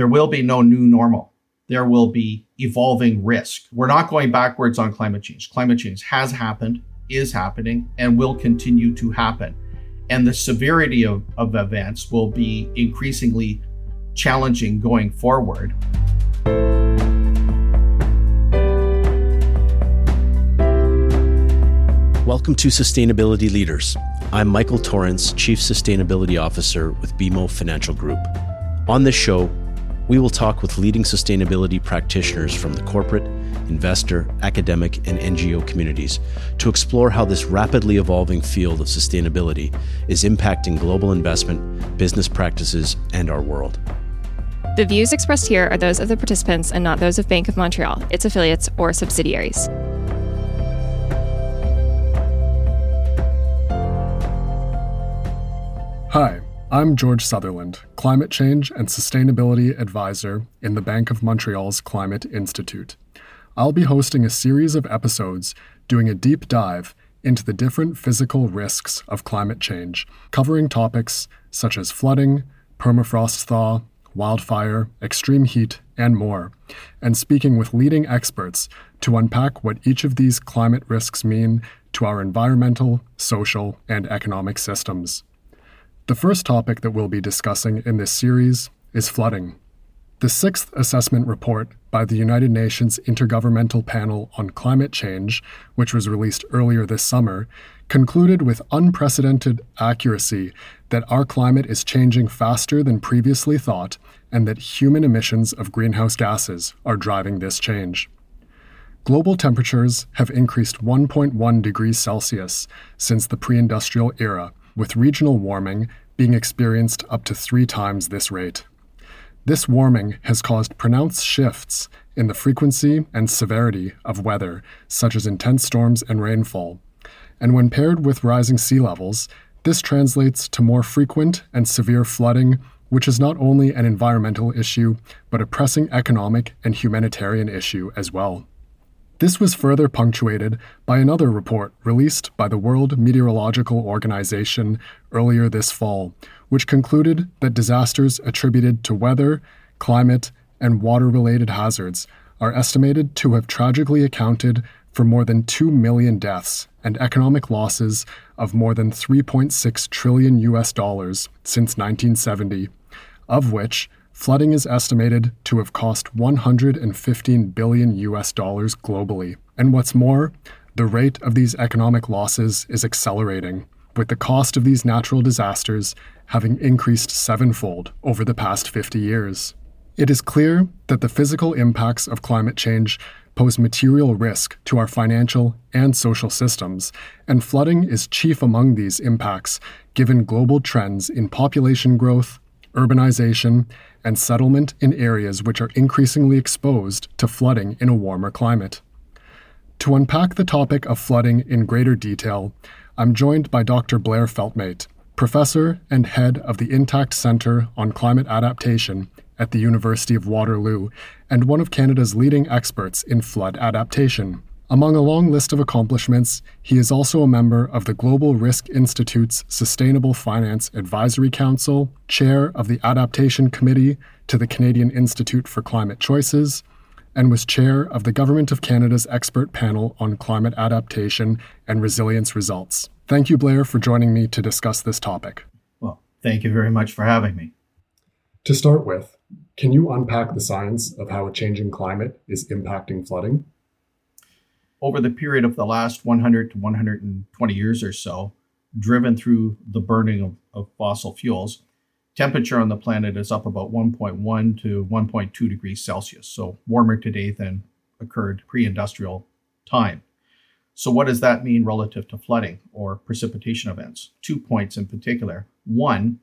there will be no new normal. There will be evolving risk. We're not going backwards on climate change. Climate change has happened, is happening, and will continue to happen. And the severity of, of events will be increasingly challenging going forward. Welcome to Sustainability Leaders. I'm Michael Torrance, Chief Sustainability Officer with BMO Financial Group. On this show, we will talk with leading sustainability practitioners from the corporate, investor, academic, and NGO communities to explore how this rapidly evolving field of sustainability is impacting global investment, business practices, and our world. The views expressed here are those of the participants and not those of Bank of Montreal, its affiliates, or subsidiaries. Hi, I'm George Sutherland, Climate Change and Sustainability Advisor in the Bank of Montreal's Climate Institute. I'll be hosting a series of episodes doing a deep dive into the different physical risks of climate change, covering topics such as flooding, permafrost thaw, wildfire, extreme heat, and more, and speaking with leading experts to unpack what each of these climate risks mean to our environmental, social, and economic systems. The first topic that we'll be discussing in this series is flooding. The sixth assessment report by the United Nations Intergovernmental Panel on Climate Change, which was released earlier this summer, concluded with unprecedented accuracy that our climate is changing faster than previously thought and that human emissions of greenhouse gases are driving this change. Global temperatures have increased 1.1 degrees Celsius since the pre industrial era, with regional warming being experienced up to three times this rate. This warming has caused pronounced shifts in the frequency and severity of weather, such as intense storms and rainfall. And when paired with rising sea levels, this translates to more frequent and severe flooding, which is not only an environmental issue, but a pressing economic and humanitarian issue as well. This was further punctuated by another report released by the World Meteorological Organization earlier this fall, which concluded that disasters attributed to weather, climate, and water related hazards are estimated to have tragically accounted for more than 2 million deaths and economic losses of more than 3.6 trillion US dollars since 1970, of which flooding is estimated to have cost 115 billion US dollars globally. And what's more, the rate of these economic losses is accelerating, with the cost of these natural disasters having increased sevenfold over the past 50 years. It is clear that the physical impacts of climate change pose material risk to our financial and social systems, and flooding is chief among these impacts given global trends in population growth, urbanization, and settlement in areas which are increasingly exposed to flooding in a warmer climate. To unpack the topic of flooding in greater detail, I'm joined by Dr. Blair Feltmate, professor and head of the Intact Centre on Climate Adaptation at the University of Waterloo, and one of Canada's leading experts in flood adaptation. Among a long list of accomplishments, he is also a member of the Global Risk Institute's Sustainable Finance Advisory Council, chair of the Adaptation Committee to the Canadian Institute for Climate Choices, and was chair of the Government of Canada's expert panel on climate adaptation and resilience results. Thank you, Blair, for joining me to discuss this topic. Well, thank you very much for having me. To start with, can you unpack the science of how a changing climate is impacting flooding? Over the period of the last 100 to 120 years or so, driven through the burning of, of fossil fuels, temperature on the planet is up about 1.1 to 1.2 degrees Celsius, so warmer today than occurred pre industrial time. So, what does that mean relative to flooding or precipitation events? Two points in particular. One,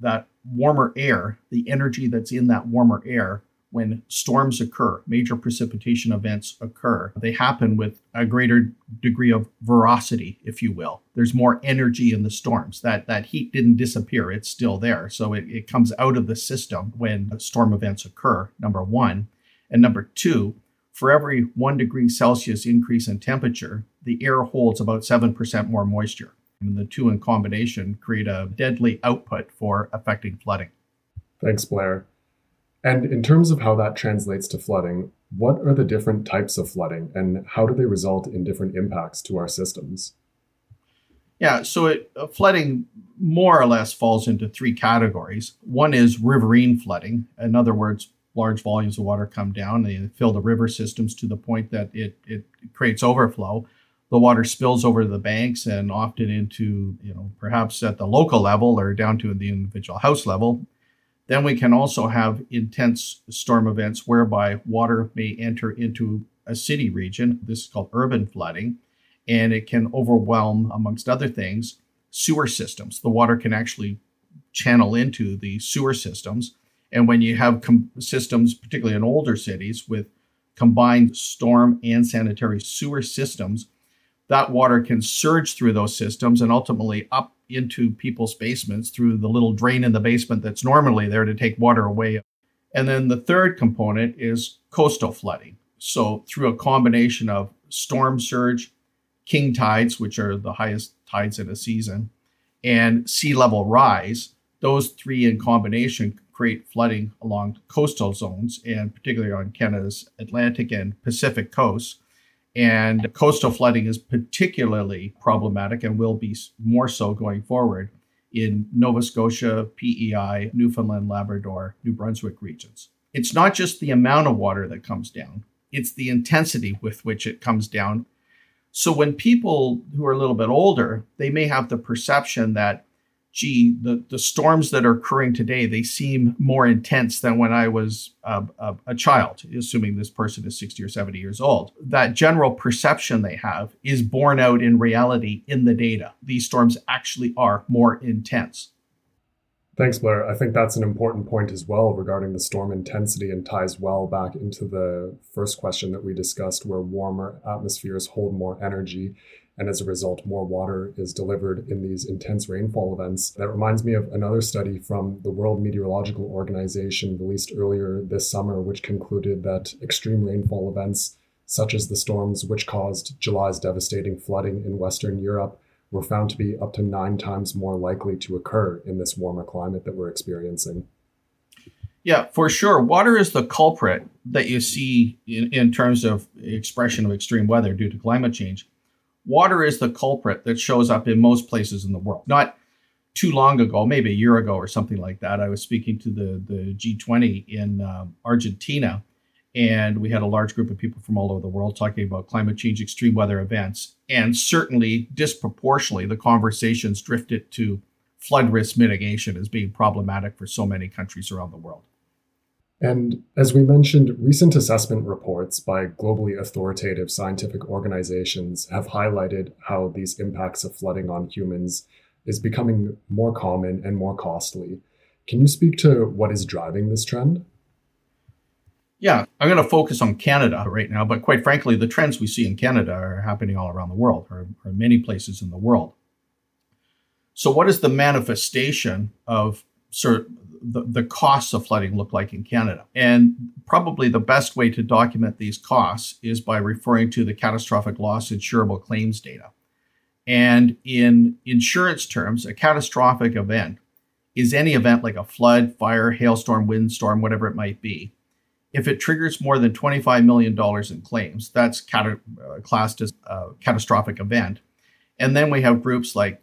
that warmer air, the energy that's in that warmer air, when storms occur, major precipitation events occur, they happen with a greater degree of veracity, if you will. There's more energy in the storms. That that heat didn't disappear, it's still there. So it, it comes out of the system when storm events occur, number one. And number two, for every one degree Celsius increase in temperature, the air holds about 7% more moisture. And the two in combination create a deadly output for affecting flooding. Thanks, Blair. And in terms of how that translates to flooding, what are the different types of flooding and how do they result in different impacts to our systems? Yeah, so it, uh, flooding more or less falls into three categories. One is riverine flooding. In other words, large volumes of water come down, they fill the river systems to the point that it, it creates overflow. The water spills over the banks and often into, you know, perhaps at the local level or down to the individual house level. Then we can also have intense storm events whereby water may enter into a city region. This is called urban flooding, and it can overwhelm, amongst other things, sewer systems. The water can actually channel into the sewer systems. And when you have com- systems, particularly in older cities, with combined storm and sanitary sewer systems, that water can surge through those systems and ultimately up into people's basements through the little drain in the basement that's normally there to take water away. And then the third component is coastal flooding. So, through a combination of storm surge, king tides, which are the highest tides in a season, and sea level rise, those three in combination create flooding along coastal zones and particularly on Canada's Atlantic and Pacific coasts. And coastal flooding is particularly problematic and will be more so going forward in Nova Scotia, PEI, Newfoundland, Labrador, New Brunswick regions. It's not just the amount of water that comes down, it's the intensity with which it comes down. So when people who are a little bit older, they may have the perception that gee, the, the storms that are occurring today, they seem more intense than when I was a, a, a, child, assuming this person is 60 or 70 years old. That general perception they have is borne out in reality in the data. These storms actually are more intense. Thanks, Blair. I think that's an important point as well regarding the storm intensity and ties well back into the first question that we discussed, where warmer atmospheres hold more energy and as a result, more water is delivered in these intense rainfall events. That reminds me of another study from the World Meteorological Organization released earlier this summer, which concluded that extreme rainfall events, such as the storms which caused July's devastating flooding in Western Europe, were found to be up to nine times more likely to occur in this warmer climate that we're experiencing. Yeah, for sure. Water is the culprit that you see in, in terms of expression of extreme weather due to climate change water is the culprit that shows up in most places in the world. Not too long ago, maybe a year ago or something like that, I was speaking to the, the G20 in um, Argentina, and we had a large group of people from all over the world talking about climate change, extreme weather events. And certainly, disproportionately, the conversations drifted to flood risk mitigation as being problematic for so many countries around the world. And as we mentioned, recent assessment reports by globally authoritative scientific organizations have highlighted how these impacts of flooding on humans is becoming more common and more costly. Can you speak to what is driving this trend? Yeah, I'm going to focus on Canada right now, but quite frankly, the trends we see in Canada are happening all around the world, or, or many places in the world. So, what is the manifestation of sort the, the costs of flooding look like in Canada. And probably the best way to document these costs is by referring to the catastrophic loss insurable claims data. And in insurance terms, a catastrophic event is any event like a flood, fire, hailstorm, windstorm, whatever it might be. If it triggers more than $25 million in claims, that's cat- uh, classed as a catastrophic event. And then we have groups like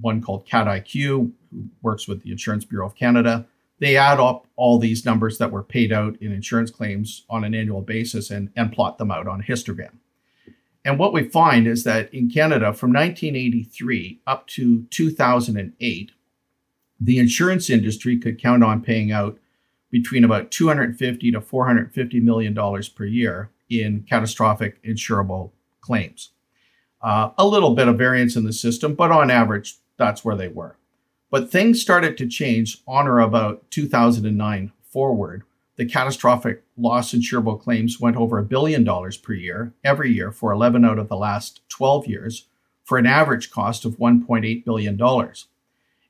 one called Cat IQ, who works with the Insurance Bureau of Canada. They add up all these numbers that were paid out in insurance claims on an annual basis and, and plot them out on a histogram. And what we find is that in Canada, from 1983 up to 2008, the insurance industry could count on paying out between about 250 to 450 million dollars per year in catastrophic insurable claims. Uh, a little bit of variance in the system, but on average, that's where they were. But things started to change on or about 2009 forward. The catastrophic loss insurable claims went over a billion dollars per year, every year, for 11 out of the last 12 years, for an average cost of $1.8 billion.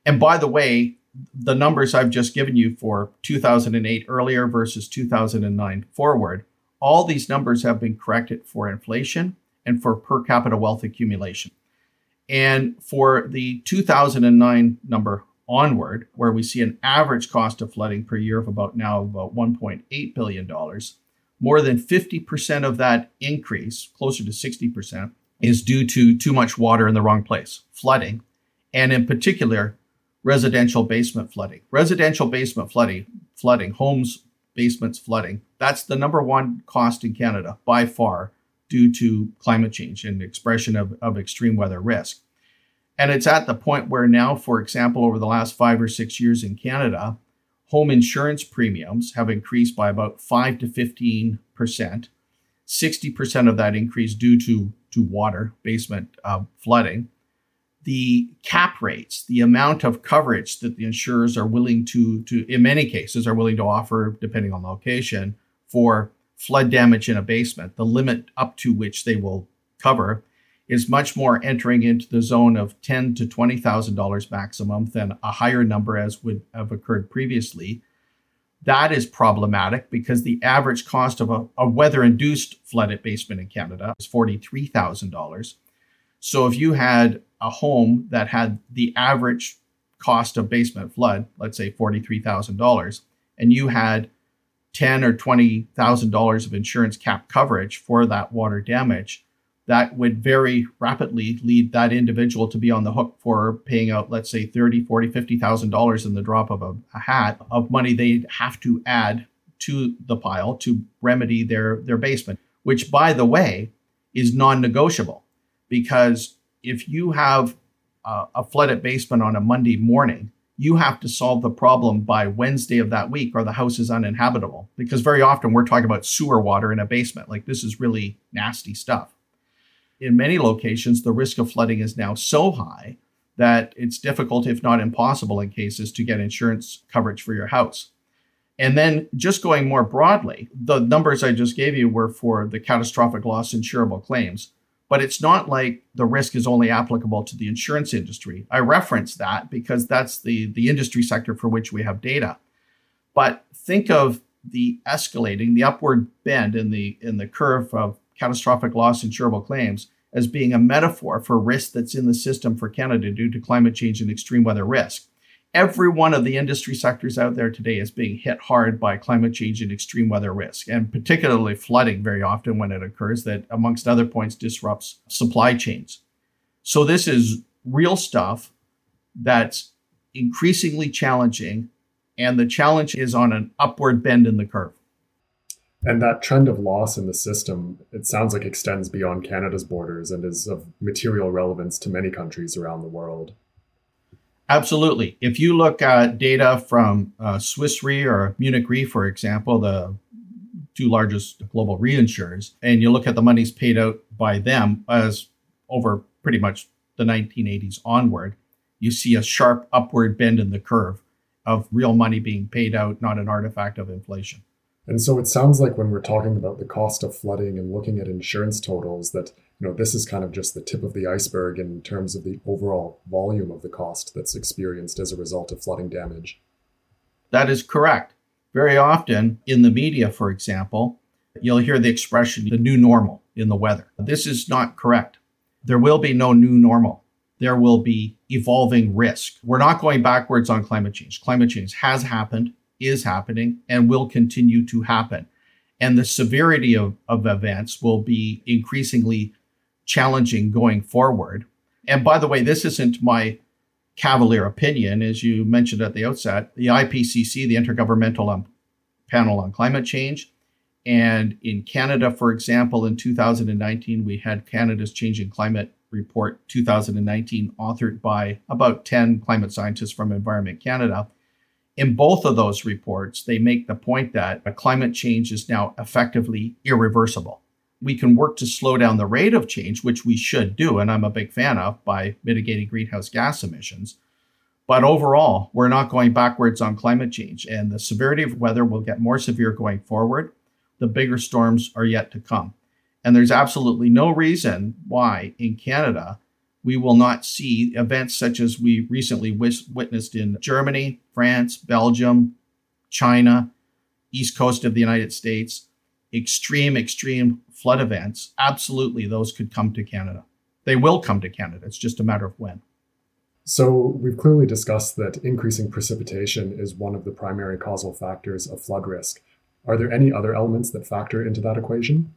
And by the way, the numbers I've just given you for 2008 earlier versus 2009 forward, all these numbers have been corrected for inflation and for per capita wealth accumulation. And for the 2009 number onward, where we see an average cost of flooding per year of about now about $1.8 billion, more than 50% of that increase, closer to 60%, is due to too much water in the wrong place, flooding, and in particular, residential basement flooding. Residential basement flooding, flooding, homes, basements flooding, that's the number one cost in Canada by far due to climate change and expression of, of extreme weather risk. And it's at the point where now, for example, over the last five or six years in Canada, home insurance premiums have increased by about 5 to 15%. 60% of that increase due to, to water, basement uh, flooding. The cap rates, the amount of coverage that the insurers are willing to, to, in many cases, are willing to offer, depending on location, for flood damage in a basement, the limit up to which they will cover is much more entering into the zone of ten to twenty thousand dollars maximum than a higher number as would have occurred previously. That is problematic because the average cost of a, a weather-induced flooded basement in Canada is forty-three thousand dollars. So if you had a home that had the average cost of basement flood, let's say forty-three thousand dollars, and you had ten or twenty thousand dollars of insurance cap coverage for that water damage, that would very rapidly lead that individual to be on the hook for paying out let's say 30 40 50000 dollars in the drop of a, a, hat of money they'd have to add to the pile to remedy their their basement which by the way is non-negotiable because if you have a, a flooded basement on a monday morning you have to solve the problem by Wednesday of that week or the house is uninhabitable. Because very often we're talking about sewer water in a basement. Like this is really nasty stuff. In many locations, the risk of flooding is now so high that it's difficult, if not impossible, in cases to get insurance coverage for your house. And then, just going more broadly, the numbers I just gave you were for the catastrophic loss insurable claims, but it's not like the risk is only applicable to the insurance industry. I reference that because that's the, the industry sector for which we have data. But think of the escalating, the upward bend in the in the curve of catastrophic loss insurable claims as being a metaphor for risk that's in the system for Canada due to climate change and extreme weather risk. Every one of the industry sectors out there today is being hit hard by climate change and extreme weather risk, and particularly flooding very often when it occurs, that, amongst other points, disrupts supply chains. So, this is real stuff that's increasingly challenging, and the challenge is on an upward bend in the curve. And that trend of loss in the system, it sounds like extends beyond Canada's borders and is of material relevance to many countries around the world. Absolutely. If you look at data from uh, Swiss Re or Munich Re, for example, the two largest global reinsurers, and you look at the monies paid out by them as over pretty much the 1980s onward, you see a sharp upward bend in the curve of real money being paid out, not an artifact of inflation. And so it sounds like when we're talking about the cost of flooding and looking at insurance totals that you know this is kind of just the tip of the iceberg in terms of the overall volume of the cost that's experienced as a result of flooding damage. That is correct. Very often in the media, for example, you'll hear the expression the new normal in the weather. This is not correct. There will be no new normal. There will be evolving risk. We're not going backwards on climate change. Climate change has happened is happening and will continue to happen. And the severity of, of events will be increasingly challenging going forward. And by the way, this isn't my cavalier opinion. As you mentioned at the outset, the IPCC, the Intergovernmental um, Panel on Climate Change, and in Canada, for example, in 2019, we had Canada's Changing Climate Report 2019, authored by about 10 climate scientists from Environment Canada. In both of those reports, they make the point that climate change is now effectively irreversible. We can work to slow down the rate of change, which we should do, and I'm a big fan of by mitigating greenhouse gas emissions. But overall, we're not going backwards on climate change, and the severity of weather will get more severe going forward. The bigger storms are yet to come. And there's absolutely no reason why in Canada we will not see events such as we recently witnessed in Germany, France, Belgium, China, east coast of the United States. Extreme, extreme flood events. Absolutely, those could come to Canada. They will come to Canada. It's just a matter of when. So, we've clearly discussed that increasing precipitation is one of the primary causal factors of flood risk. Are there any other elements that factor into that equation?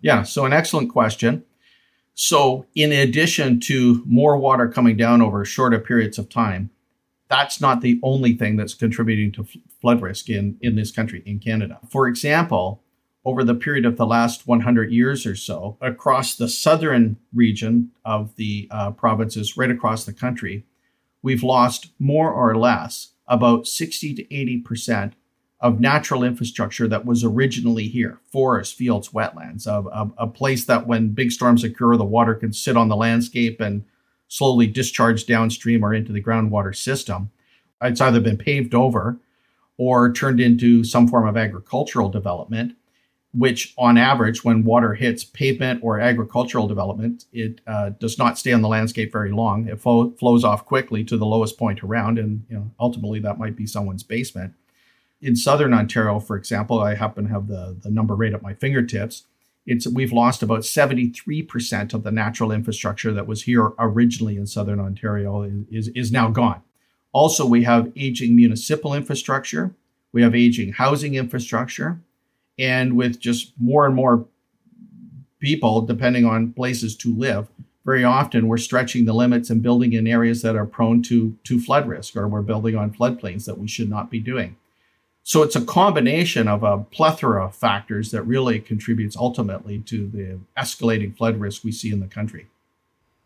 Yeah, so an excellent question. So, in addition to more water coming down over shorter periods of time, that's not the only thing that's contributing to flood risk in, in this country, in Canada. For example, over the period of the last 100 years or so, across the southern region of the uh, provinces, right across the country, we've lost more or less about 60 to 80 percent of natural infrastructure that was originally here forests, fields, wetlands, a, a, a, place that when big storms occur, the water can sit on the landscape and slowly discharge downstream or into the groundwater system. It's either been paved over or turned into some form of agricultural development which on average, when water hits pavement or agricultural development, it uh, does not stay on the landscape very long. It fo- flows off quickly to the lowest point around, and you know, ultimately that might be someone's basement. In southern Ontario, for example, I happen to have the, the number right at my fingertips. It's we've lost about 73% of the natural infrastructure that was here originally in southern Ontario is, is now gone. Also, we have aging municipal infrastructure, we have aging housing infrastructure, and with just more and more people depending on places to live very often we're stretching the limits and building in areas that are prone to to flood risk or we're building on floodplains that we should not be doing. So it's a combination of a plethora of factors that really contributes ultimately to the escalating flood risk we see in the country.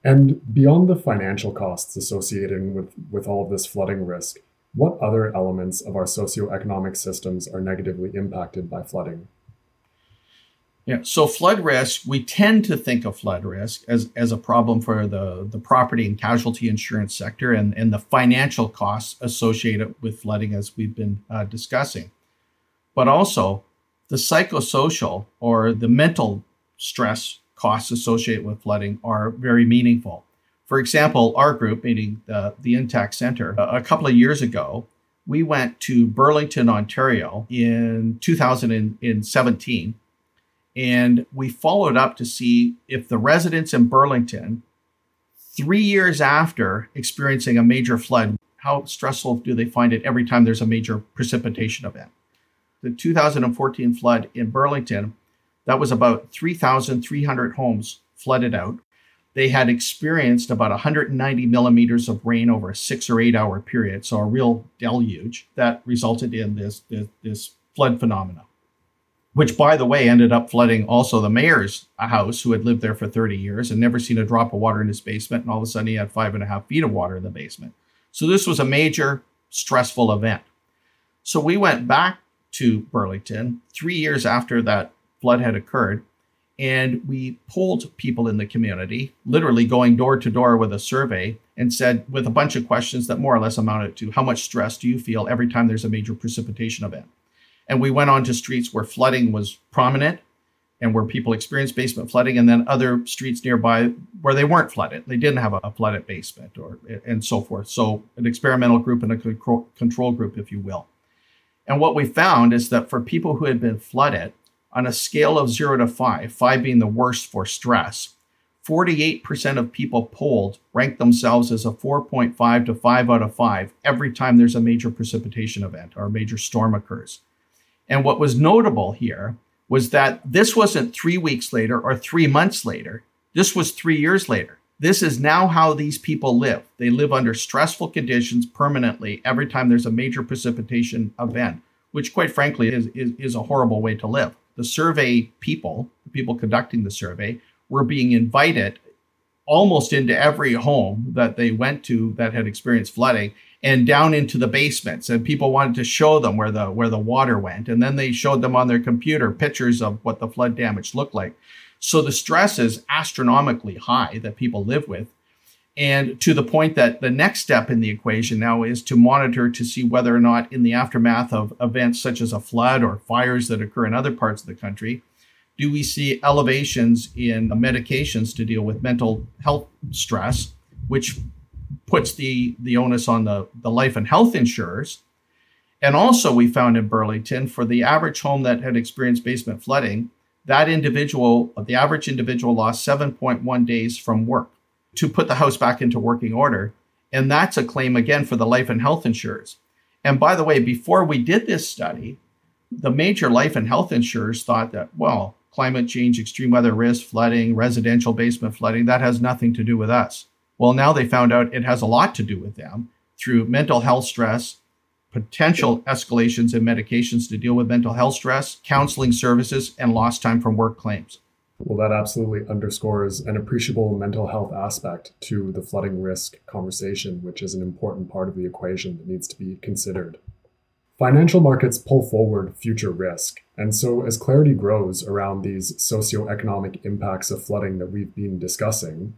And beyond the financial costs associated with, with all of this flooding risk what other elements of our socioeconomic systems are negatively impacted by flooding? Yeah, so flood risk, we tend to think of flood risk as, as a problem for the, the property and casualty insurance sector and, and the financial costs associated with flooding, as we've been uh, discussing. But also, the psychosocial or the mental stress costs associated with flooding are very meaningful. For example, our group, meaning the, the Intact Center, uh, a couple of years ago, we went to Burlington, Ontario in 2017, and we followed up to see if the residents in Burlington, three years after experiencing a major flood, how stressful do they find it every time there's a major precipitation event? The 2014 flood in Burlington, that was about 3,300 homes flooded out they had experienced about 190 millimeters of rain over a six or eight hour period, so a real deluge that resulted in this, this, this flood phenomena, which, by the way, ended up flooding also the mayor's house, who had lived there for 30 years and never seen a drop of water in his basement. And all of a sudden, he had five and a half feet of water in the basement. So, this was a major stressful event. So, we went back to Burlington three years after that flood had occurred and we polled people in the community, literally going door to door with a survey and said, with a bunch of questions that more or less amounted to how much stress do you feel every time there's a major precipitation event? And we went on to streets where flooding was prominent and where people experienced basement flooding, and then other streets nearby where they weren't flooded. They didn't have a, flooded basement or and so forth. So an experimental group and a control group, if you will. And what we found is that for people who had been flooded, on a scale of zero to five, five being the worst for stress, 48% of people polled rank themselves as a 4.5 to 5 out of 5 every time there's a major precipitation event or a major storm occurs. And what was notable here was that this wasn't three weeks later or three months later. This was three years later. This is now how these people live. They live under stressful conditions permanently every time there's a major precipitation event, which, quite frankly, is, is, is a horrible way to live the survey people, the people conducting the survey, were being invited almost into every home that they went to that had experienced flooding and down into the basements. And people wanted to show them where the where the water went. And then they showed them on their computer pictures of what the flood damage looked like. So the stress is astronomically high that people live with and to the point that the next step in the equation now is to monitor to see whether or not, in the aftermath of events such as a flood or fires that occur in other parts of the country, do we see elevations in medications to deal with mental health stress, which puts the, the onus on the, the life and health insurers. And also, we found in Burlington for the average home that had experienced basement flooding, that individual, the average individual lost 7.1 days from work to put the house back into working order. And that's a claim again for the life and health insurers. And by the way, before we did this study, the major life and health insurers thought that, well, climate change, extreme weather risk, flooding, residential basement flooding, that has nothing to do with us. Well, now they found out it has a lot to do with them through mental health stress, potential escalations in medications to deal with mental health stress, counseling services, and lost time from work claims. Well, that absolutely underscores an appreciable mental health aspect to the flooding risk conversation, which is an important part of the equation that needs to be considered. Financial markets pull forward future risk, and so as clarity grows around these socioeconomic impacts of flooding that we've been discussing,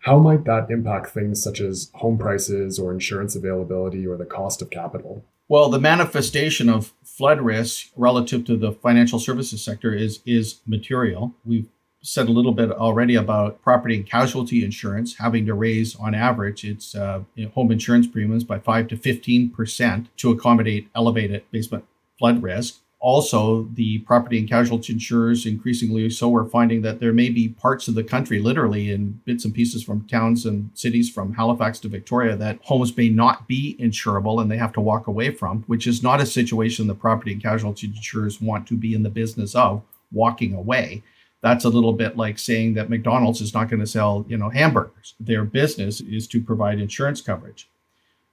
how might that impact things such as home prices or insurance availability or the cost of capital? Well, the manifestation of flood risk relative to the financial services sector is is material. We've said a little bit already about property and casualty insurance having to raise, on average, its uh, home insurance premiums by five to fifteen percent to accommodate elevated basement flood risk. Also the property and casualty insurers increasingly so are finding that there may be parts of the country literally in bits and pieces from towns and cities from halifax to victoria that homes may not be insurable and they have to walk away from which is not a situation the property and casualty insurers want to be in the business of walking away that's a little bit like saying that mcdonald's is not going to sell you know hamburgers their business is to provide insurance coverage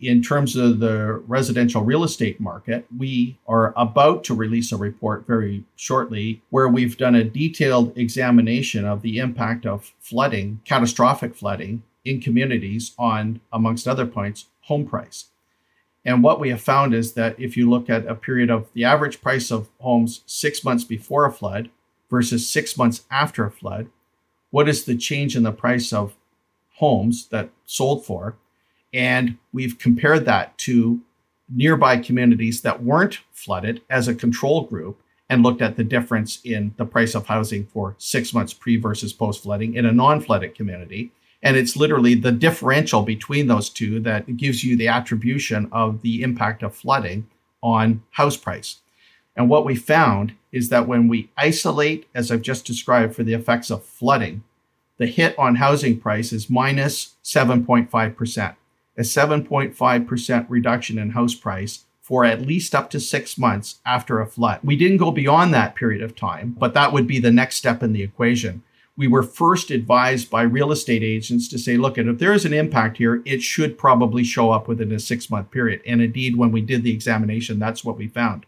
in terms of the residential real estate market, we are about to release a report very shortly where we've done a detailed examination of the impact of flooding, catastrophic flooding in communities on, amongst other points, home price. And what we have found is that if you look at a period of the average price of homes six months before a flood versus six months after a flood, what is the change in the price of homes that sold for? And we've compared that to nearby communities that weren't flooded as a control group and looked at the difference in the price of housing for six months pre versus post flooding in a non flooded community. And it's literally the differential between those two that gives you the attribution of the impact of flooding on house price. And what we found is that when we isolate, as I've just described, for the effects of flooding, the hit on housing price is minus 7.5% a 7.5% reduction in house price for at least up to six months after a flood. We didn't go beyond that period of time, but that would be the next step in the equation. We were first advised by real estate agents to say, look, if there is an impact here, it should probably show up within a six month period. And indeed, when we did the examination, that's what we found.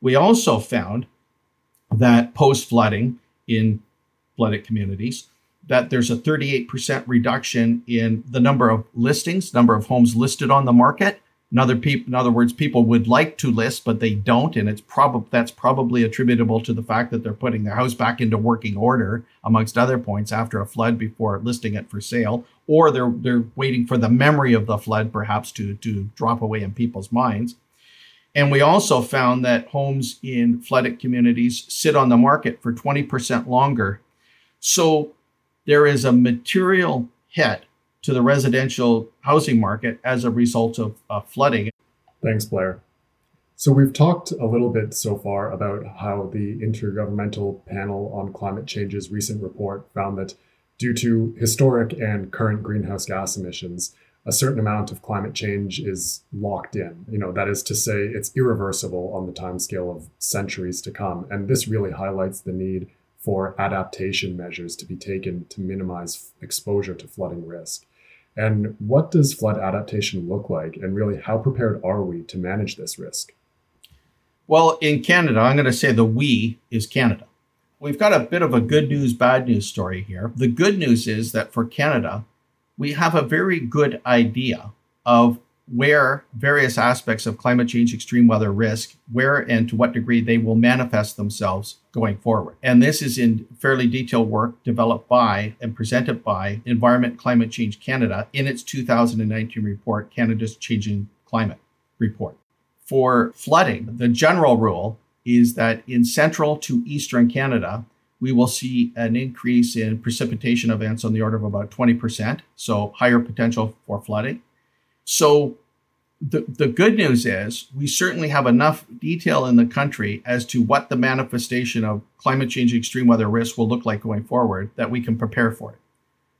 We also found that post flooding in flooded communities, that there's a 38% reduction in the number of listings, number of homes listed on the market. In other, in other words, people would like to list, but they don't, and it's probably that's probably attributable to the fact that they're putting their house back into working order, amongst other points, after a flood before listing it for sale, or they're they're waiting for the memory of the flood perhaps to to drop away in people's minds. And we also found that homes in flooded communities sit on the market for 20% longer. So there is a material hit to the residential housing market as a result of uh, flooding. Thanks, Blair. So, we've talked a little bit so far about how the Intergovernmental Panel on Climate Change's recent report found that due to historic and current greenhouse gas emissions, a certain amount of climate change is locked in. You know, that is to say, it's irreversible on the timescale of centuries to come. And this really highlights the need for adaptation measures to be taken to minimize exposure to flooding risk. And what does flood adaptation look like? And really, how prepared are we to manage this risk? Well, in Canada, I'm going to say the we is Canada. We've got a bit of a good news, bad news story here. The good news is that for Canada, we have a very good idea of where various aspects of climate change, extreme weather risk, where and to what degree they will manifest themselves going forward. And this is in fairly detailed work developed by and presented by Environment Climate Change Canada in its 2019 report, Canada's Changing Climate Report. For flooding, the general rule is that in central to eastern Canada, we will see an increase in precipitation events on the order of about 20%, so higher potential for flooding. So the, the good news is we certainly have enough detail in the country as to what the manifestation of climate change extreme weather risk will look like going forward that we can prepare for it.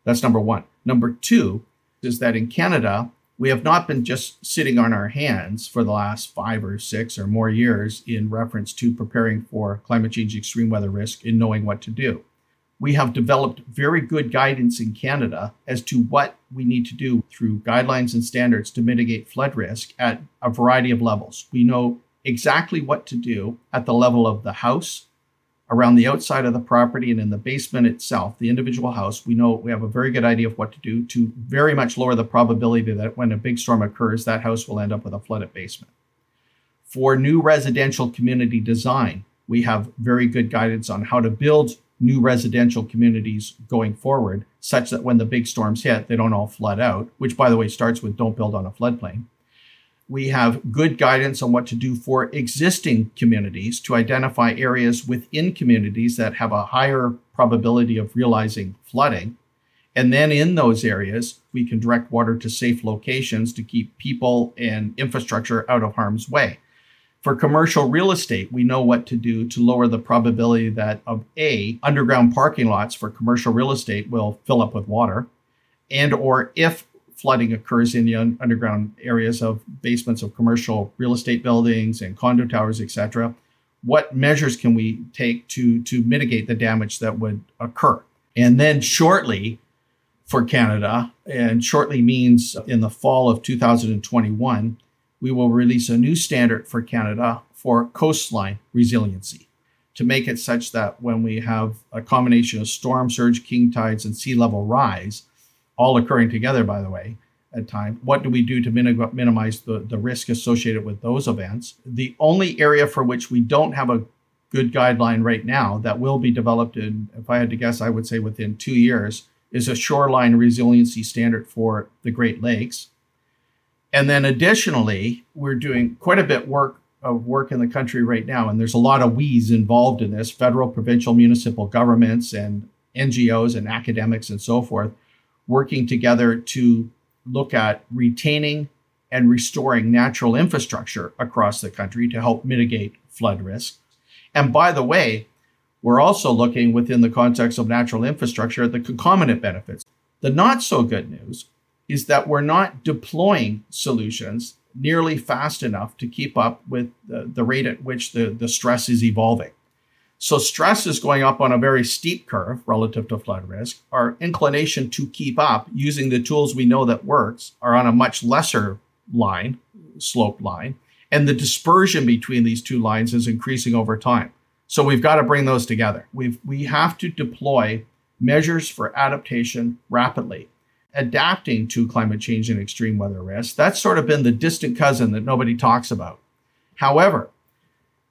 That's number one. Number two is that in Canada, we have not been just sitting on our hands for the last five or six or more years in reference to preparing for climate change extreme weather risk and knowing what to do. We have developed very good guidance in Canada as to what we need to do through guidelines and standards to mitigate flood risk at a variety of levels. We know exactly what to do at the level of the house, around the outside of the property and in the basement itself, the individual house, we know we have a very good idea of what to do to very much lower the probability that when a big storm occurs, that house will end up with a flooded basement. For new residential community design, we have very good guidance on how to build new residential communities going forward, such that when the big storms hit, they don't all flood out, which, by the way, starts with don't build on a floodplain we have good guidance on what to do for existing communities to identify areas within communities that have a higher probability of realizing flooding. And then in those areas, we can direct water to safe locations to keep people and infrastructure out of harm's way. For commercial real estate, we know what to do to lower the probability that of A, underground parking lots for commercial real estate will fill up with water, and or if flooding occurs in the un- underground areas of basements of commercial real estate buildings and condo towers, etc. What measures can we take to to mitigate the damage that would occur? And then shortly for Canada, and shortly means in the fall of 2021, we will release a new standard for Canada for coastline resiliency to make it such that when we have a combination of storm surge, king tides, and sea level rise, all occurring together, by the way, at time. What do we do to minim- minimize the, the risk associated with those events? The only area for which we don't have a good guideline right now that will be developed in, if I had to guess, I would say within two years, is a shoreline resiliency standard for the Great Lakes. And then additionally, we're doing quite a bit work of work in the country right now, and there's a lot of we's involved in this: federal, provincial, municipal governments, and NGOs and academics and so forth working together to look at retaining and restoring natural infrastructure across the country to help mitigate flood risk. And by the way, we're also looking within the context of natural infrastructure at the concomitant benefits. The not so good news is that we're not deploying solutions nearly fast enough to keep up with the, the rate at which the, the stress is evolving. So stress is going up on a very steep curve relative to flood risk. Our inclination to keep up using the tools we know that works are on a much lesser line, slope line. And the dispersion between these two lines is increasing over time. So we've got to bring those together. We've, we have to deploy measures for adaptation rapidly, adapting to climate change and extreme weather risk. That's sort of been the distant cousin that nobody talks about. However,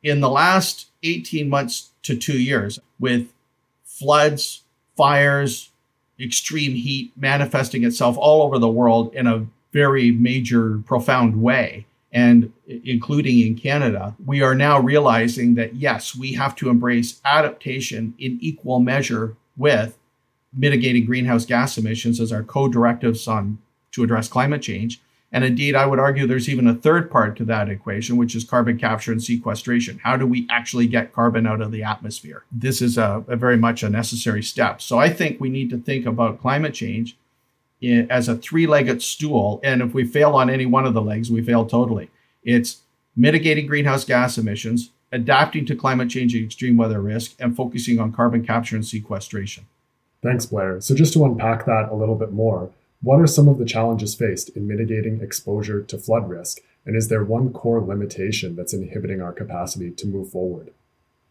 in the last 18 months to two years with floods, fires, extreme heat manifesting itself all over the world in a very major, profound way, and including in Canada, we are now realizing that yes, we have to embrace adaptation in equal measure with mitigating greenhouse gas emissions as our co-directives on to address climate change and indeed, I would argue there's even a third part to that equation, which is carbon capture and sequestration. How do we actually get carbon out of the atmosphere? This is a, a very much a necessary step. So I think we need to think about climate change as a three legged stool. And if we fail on any one of the legs, we fail totally. It's mitigating greenhouse gas emissions, adapting to climate change and extreme weather risk, and focusing on carbon capture and sequestration. Thanks, Blair. So, just to unpack that a little bit more, what are some of the challenges faced in mitigating exposure to flood risk? And is there one core limitation that's inhibiting our capacity to move forward?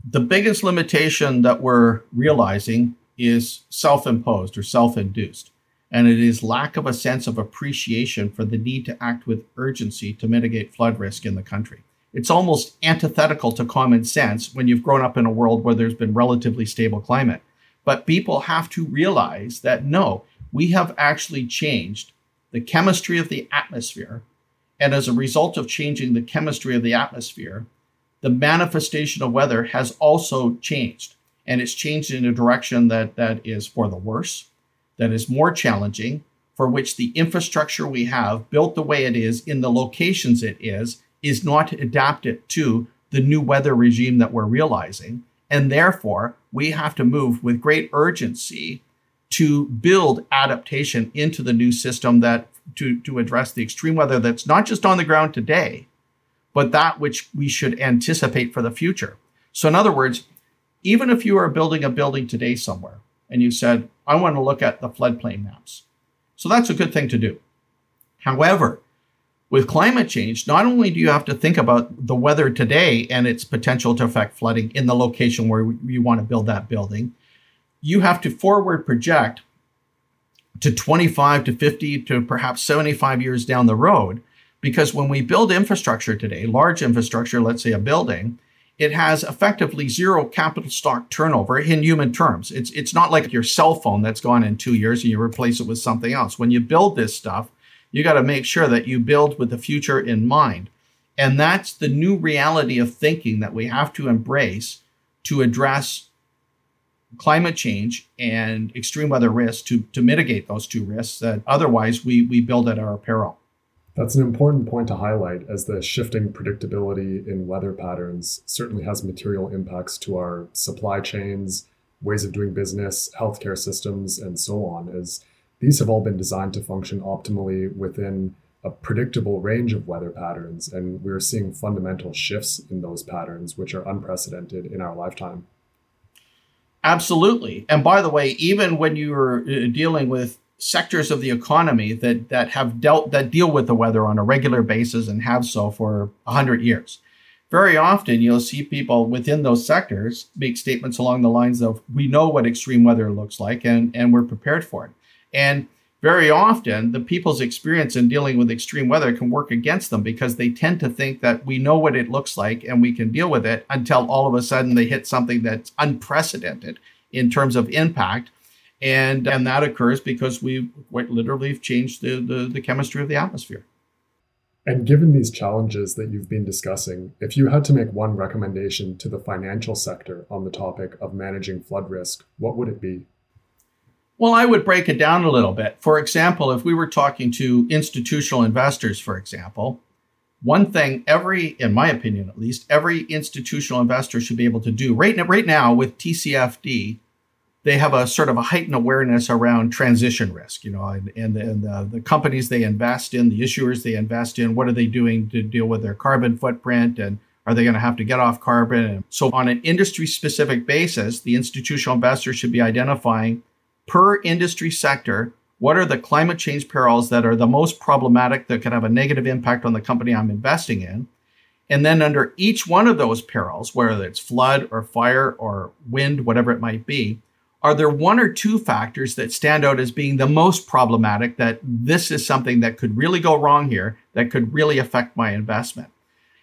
The biggest limitation that we're realizing is self imposed or self induced, and it is lack of a sense of appreciation for the need to act with urgency to mitigate flood risk in the country. It's almost antithetical to common sense when you've grown up in a world where there's been relatively stable climate. But people have to realize that no, we have actually changed the chemistry of the atmosphere. And as a result of changing the chemistry of the atmosphere, the manifestation of weather has also changed. And it's changed in a direction that, that is for the worse, that is more challenging, for which the infrastructure we have built the way it is in the locations it is, is not adapted to the new weather regime that we're realizing. And therefore, we have to move with great urgency to build adaptation into the new system that to, to address the extreme weather that's not just on the ground today, but that which we should anticipate for the future. So, in other words, even if you are building a building today somewhere and you said, I want to look at the floodplain maps. So, that's a good thing to do. However, with climate change, not only do you have to think about the weather today and its potential to affect flooding in the location where you want to build that building, you have to forward project to 25 to 50 to perhaps 75 years down the road. Because when we build infrastructure today, large infrastructure, let's say a building, it has effectively zero capital stock turnover in human terms. It's, it's not like your cell phone that's gone in two years and you replace it with something else. When you build this stuff, you got to make sure that you build with the future in mind. And that's the new reality of thinking that we have to embrace to address climate change and extreme weather risks to, to mitigate those two risks that otherwise we, we build at our peril. That's an important point to highlight as the shifting predictability in weather patterns certainly has material impacts to our supply chains, ways of doing business, healthcare systems, and so on, as these have all been designed to function optimally within a predictable range of weather patterns. And we're seeing fundamental shifts in those patterns, which are unprecedented in our lifetime. Absolutely. And by the way, even when you're uh, dealing with sectors of the economy that that have dealt that deal with the weather on a regular basis and have so for 100 years very often you'll see people within those sectors make statements along the lines of we know what extreme weather looks like and and we're prepared for it and very often the people's experience in dealing with extreme weather can work against them because they tend to think that we know what it looks like and we can deal with it until all of a sudden they hit something that's unprecedented in terms of impact. And and that occurs because we quite literally have changed the, the, the chemistry of the atmosphere. And given these challenges that you've been discussing if you had to make one recommendation to the financial sector on the topic of managing flood risk what would it be well, I would break it down a little bit. For example, if we were talking to institutional investors, for example, one thing every, in my opinion at least, every institutional investor should be able to do right now, right now with TCFD, they have a sort of a heightened awareness around transition risk, you know, and, and, the, and the, the companies they invest in, the issuers they invest in, what are they doing to deal with their carbon footprint and are they going to have to get off carbon? And so, on an industry specific basis, the institutional investor should be identifying per industry sector, what are the climate change perils that are the most problematic that could have a negative impact on the company I'm investing in? And then under each one of those perils, whether it's flood or fire or wind, whatever it might be, are there one or two factors that stand out as being the most problematic that this is something that could really go wrong here, that could really affect my investment?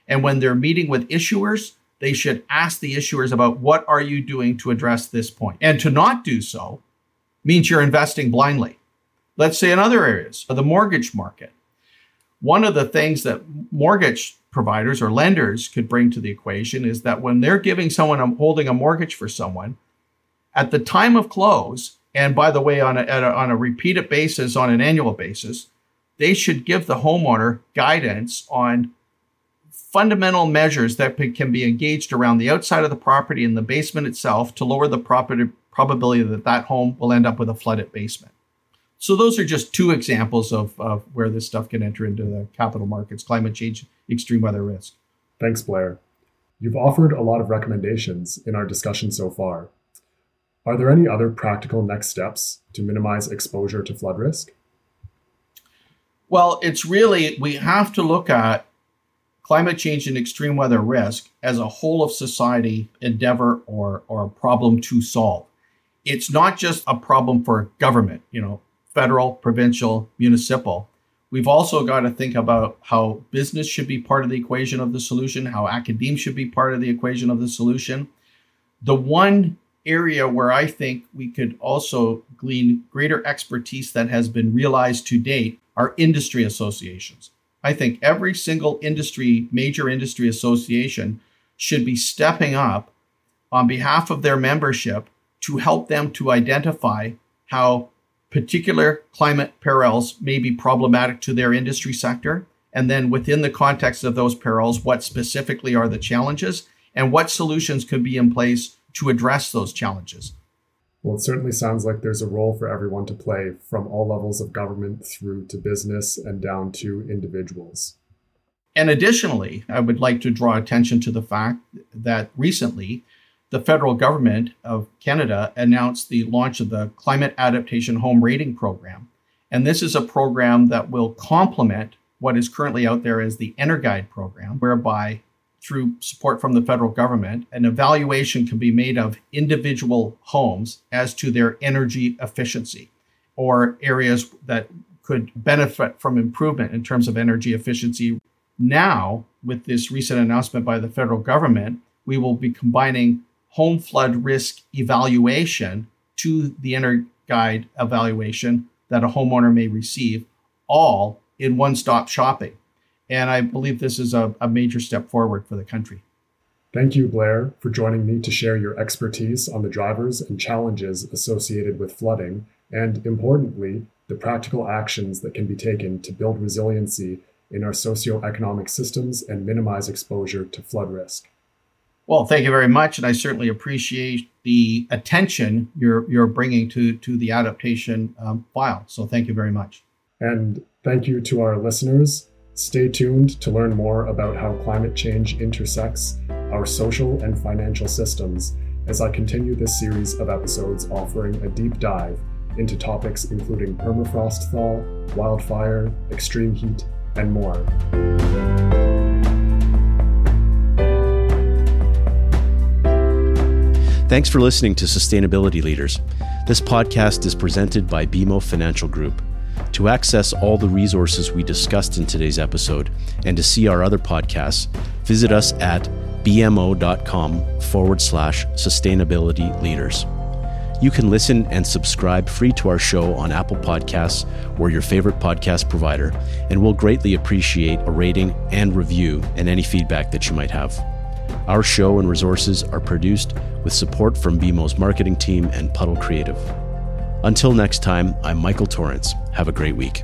And when they're meeting with issuers, they should ask the issuers about what are you doing to address this point? And to not do so means you're investing blindly. Let's say in other areas, of the mortgage market. One of the things that mortgage providers or lenders could bring to the equation is that when they're giving someone a, holding a mortgage for someone, at the time of close, and by the way, on a, a, on a repeated basis, on an annual basis, they should give the homeowner guidance on fundamental measures that can be engaged around the outside of the property and the basement itself to lower the property probability that that home will end up with a flooded basement. So those are just two examples of, of where this stuff can enter into the capital markets, climate change, extreme weather risk. Thanks, Blair. You've offered a lot of recommendations in our discussion so far. Are there any other practical next steps to minimize exposure to flood risk? Well, it's really, we have to look at climate change and extreme weather risk as a whole of society endeavor or, or problem to solve it's not just a problem for government, you know, federal, provincial, municipal. We've also got to think about how business should be part of the equation of the solution, how academia should be part of the equation of the solution. The one area where I think we could also glean greater expertise that has been realized to date are industry associations. I think every single industry, major industry association, should be stepping up on behalf of their membership to help them to identify how particular climate perils may be problematic to their industry sector. And then within the context of those perils, what specifically are the challenges and what solutions could be in place to address those challenges. Well, it certainly sounds like there's a role for everyone to play from all levels of government through to business and down to individuals. And additionally, I would like to draw attention to the fact that recently the federal government of Canada announced the launch of the Climate Adaptation Home Rating Program. And this is a program that will complement what is currently out there as the EnerGuide program, whereby through support from the federal government, an evaluation can be made of individual homes as to their energy efficiency or areas that could benefit from improvement in terms of energy efficiency. Now, with this recent announcement by the federal government, we will be combining home flood risk evaluation to the EnerGuide evaluation that a homeowner may receive, all in one stop shopping. And I believe this is a, a major step forward for the country. Thank you, Blair, for joining me to share your expertise on the drivers and challenges associated with flooding, and importantly, the practical actions that can be taken to build resiliency in our socioeconomic systems and minimize exposure to flood risk. Well, thank you very much, and I certainly appreciate the attention you're you're bringing to to the adaptation um, file. So, thank you very much. And thank you to our listeners. Stay tuned to learn more about how climate change intersects our social and financial systems as I continue this series of episodes offering a deep dive into topics including permafrost thaw, wildfire, extreme heat, and more. Thanks for listening to Sustainability Leaders. This podcast is presented by BMO Financial Group. To access all the resources we discussed in today's episode and to see our other podcasts, visit us at bmo.com forward slash sustainability leaders. You can listen and subscribe free to our show on Apple Podcasts or your favorite podcast provider, and we'll greatly appreciate a rating and review and any feedback that you might have. Our show and resources are produced with support from BMO's marketing team and Puddle Creative. Until next time, I'm Michael Torrance. Have a great week.